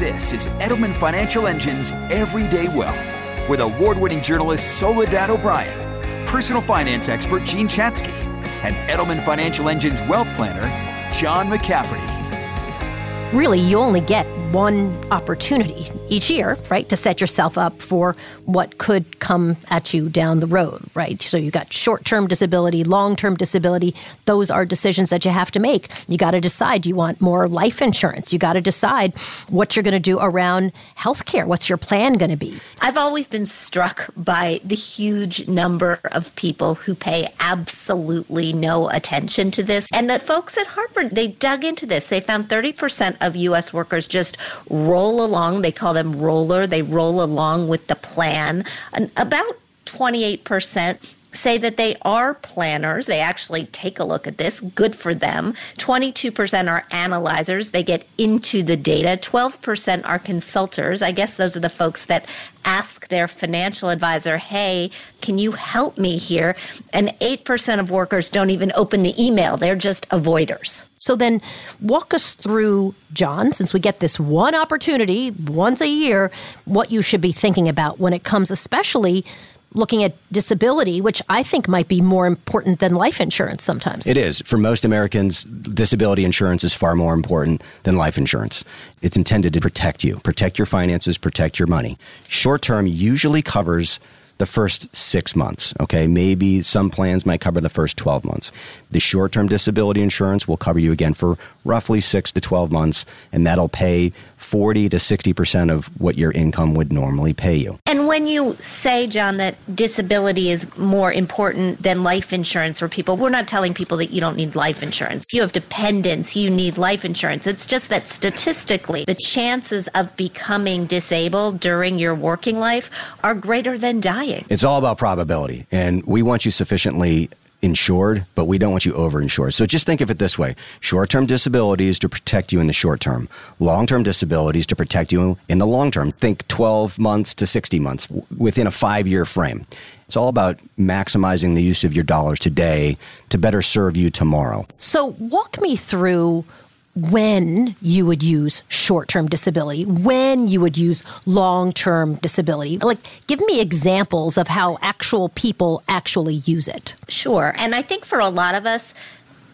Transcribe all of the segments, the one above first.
This is Edelman Financial Engine's Everyday Wealth with award winning journalist Soledad O'Brien, personal finance expert Jean Chatzky, and Edelman Financial Engine's wealth planner, John McCafferty. Really, you only get one opportunity each year, right, to set yourself up for what could come at you down the road, right? So you got short term disability, long term disability. Those are decisions that you have to make. You got to decide you want more life insurance. You got to decide what you're going to do around health care. What's your plan going to be? I've always been struck by the huge number of people who pay absolutely no attention to this. And the folks at Harvard, they dug into this. They found 30% of US workers just roll along. They call them roller. They roll along with the plan. And about 28% say that they are planners. They actually take a look at this. Good for them. 22% are analyzers. They get into the data. 12% are consulters. I guess those are the folks that ask their financial advisor, hey, can you help me here? And 8% of workers don't even open the email. They're just avoiders. So then walk us through, John, since we get this one opportunity once a year, what you should be thinking about when it comes especially looking at disability, which I think might be more important than life insurance sometimes. It is. For most Americans, disability insurance is far more important than life insurance. It's intended to protect you, protect your finances, protect your money. Short term usually covers the first six months. Okay, maybe some plans might cover the first 12 months. The short term disability insurance will cover you again for roughly six to 12 months, and that'll pay 40 to 60% of what your income would normally pay you. And when you say, John, that disability is more important than life insurance for people, we're not telling people that you don't need life insurance. If you have dependents, you need life insurance. It's just that statistically, the chances of becoming disabled during your working life are greater than dying. It's all about probability, and we want you sufficiently insured, but we don't want you overinsured. So just think of it this way short term disabilities to protect you in the short term, long term disabilities to protect you in the long term. Think 12 months to 60 months within a five year frame. It's all about maximizing the use of your dollars today to better serve you tomorrow. So, walk me through when you would use short term disability, when you would use long term disability. Like, give me examples of how actual people actually use it. Sure. And I think for a lot of us,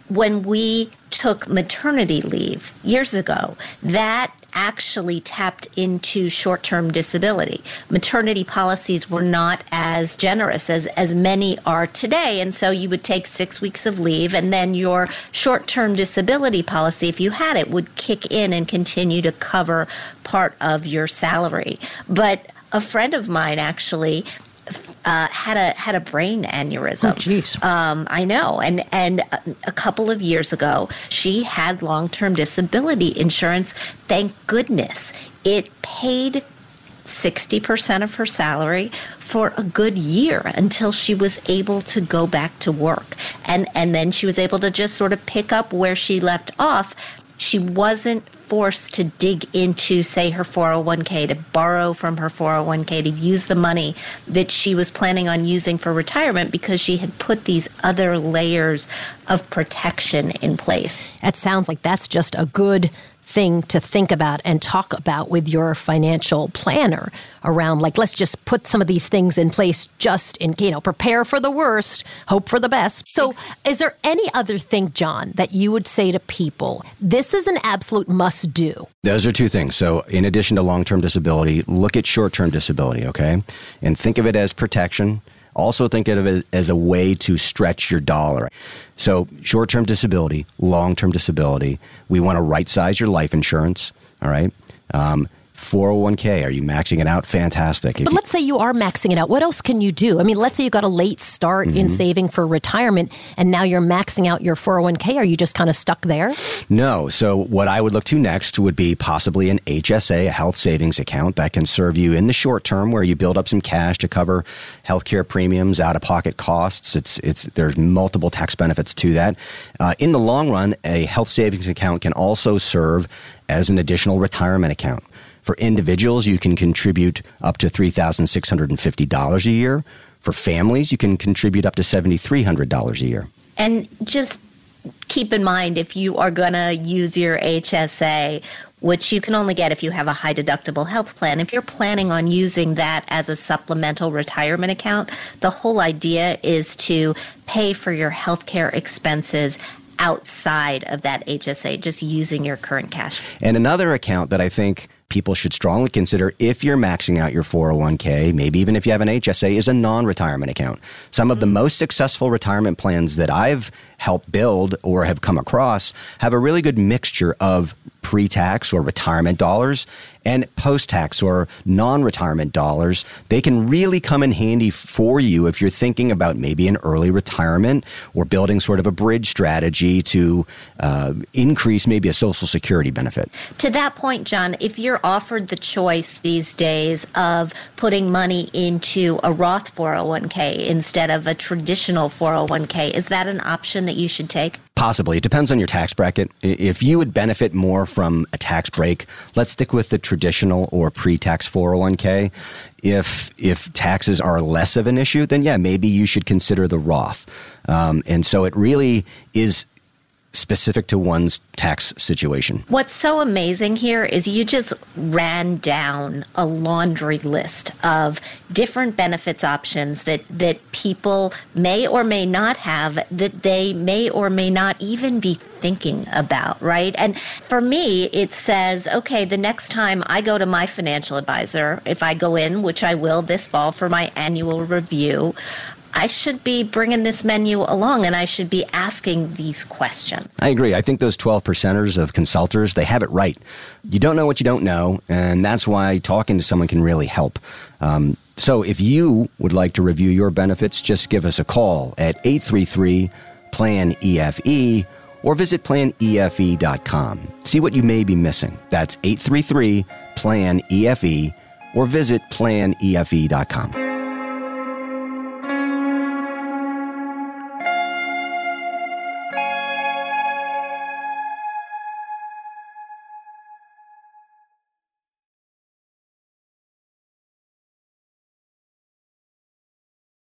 when we took maternity leave years ago, that actually tapped into short term disability. Maternity policies were not as generous as, as many are today. And so you would take six weeks of leave, and then your short term disability policy, if you had it, would kick in and continue to cover part of your salary. But a friend of mine actually uh, had a had a brain aneurysm. Oh, jeez. Um, I know, and and a couple of years ago, she had long term disability insurance. Thank goodness, it paid. 60% of her salary for a good year until she was able to go back to work. And and then she was able to just sort of pick up where she left off. She wasn't forced to dig into, say, her 401k, to borrow from her 401k, to use the money that she was planning on using for retirement because she had put these other layers of protection in place. That sounds like that's just a good thing to think about and talk about with your financial planner around like let's just put some of these things in place just in you know prepare for the worst hope for the best. So is there any other thing john that you would say to people this is an absolute must do those are two things. So in addition to long-term disability look at short-term disability okay? And think of it as protection also, think of it as a way to stretch your dollar. So, short term disability, long term disability, we want to right size your life insurance. All right. Um, 401k, are you maxing it out? Fantastic. If but let's say you are maxing it out. What else can you do? I mean, let's say you got a late start mm-hmm. in saving for retirement and now you're maxing out your 401k. Are you just kind of stuck there? No. So, what I would look to next would be possibly an HSA, a health savings account that can serve you in the short term where you build up some cash to cover healthcare premiums, out of pocket costs. It's, it's, there's multiple tax benefits to that. Uh, in the long run, a health savings account can also serve as an additional retirement account. For individuals, you can contribute up to $3,650 a year. For families, you can contribute up to $7,300 a year. And just keep in mind if you are going to use your HSA, which you can only get if you have a high deductible health plan. If you're planning on using that as a supplemental retirement account, the whole idea is to pay for your healthcare expenses outside of that HSA, just using your current cash. And another account that I think people should strongly consider if you're maxing out your 401k, maybe even if you have an HSA, is a non retirement account. Some of the mm. most successful retirement plans that I've helped build or have come across have a really good mixture of pre tax or retirement dollars and post tax or non retirement dollars, they can really come in handy for you if you're thinking about maybe an early retirement or building sort of a bridge strategy to uh, increase maybe a Social Security benefit. To that point, John, if you're offered the choice these days of putting money into a Roth 401k instead of a traditional 401k, is that an option that you should take? Possibly. It depends on your tax bracket. If you would benefit more from a tax break, let's stick with the traditional or pre-tax 401k. If if taxes are less of an issue, then yeah, maybe you should consider the Roth. Um, and so it really is specific to one's tax situation. What's so amazing here is you just ran down a laundry list of different benefits options that, that people may or may not have that they may or may not even be thinking about, right? And for me, it says, okay, the next time I go to my financial advisor, if I go in, which I will this fall for my annual review, I should be bringing this menu along and I should be asking these questions. I agree. I think those 12 percenters of consultants, they have it right. You don't know what you don't know, and that's why talking to someone can really help. Um, so if you would like to review your benefits, just give us a call at 833 Plan EFE or visit planefe.com. See what you may be missing. That's 833 Plan EFE or visit planefe.com.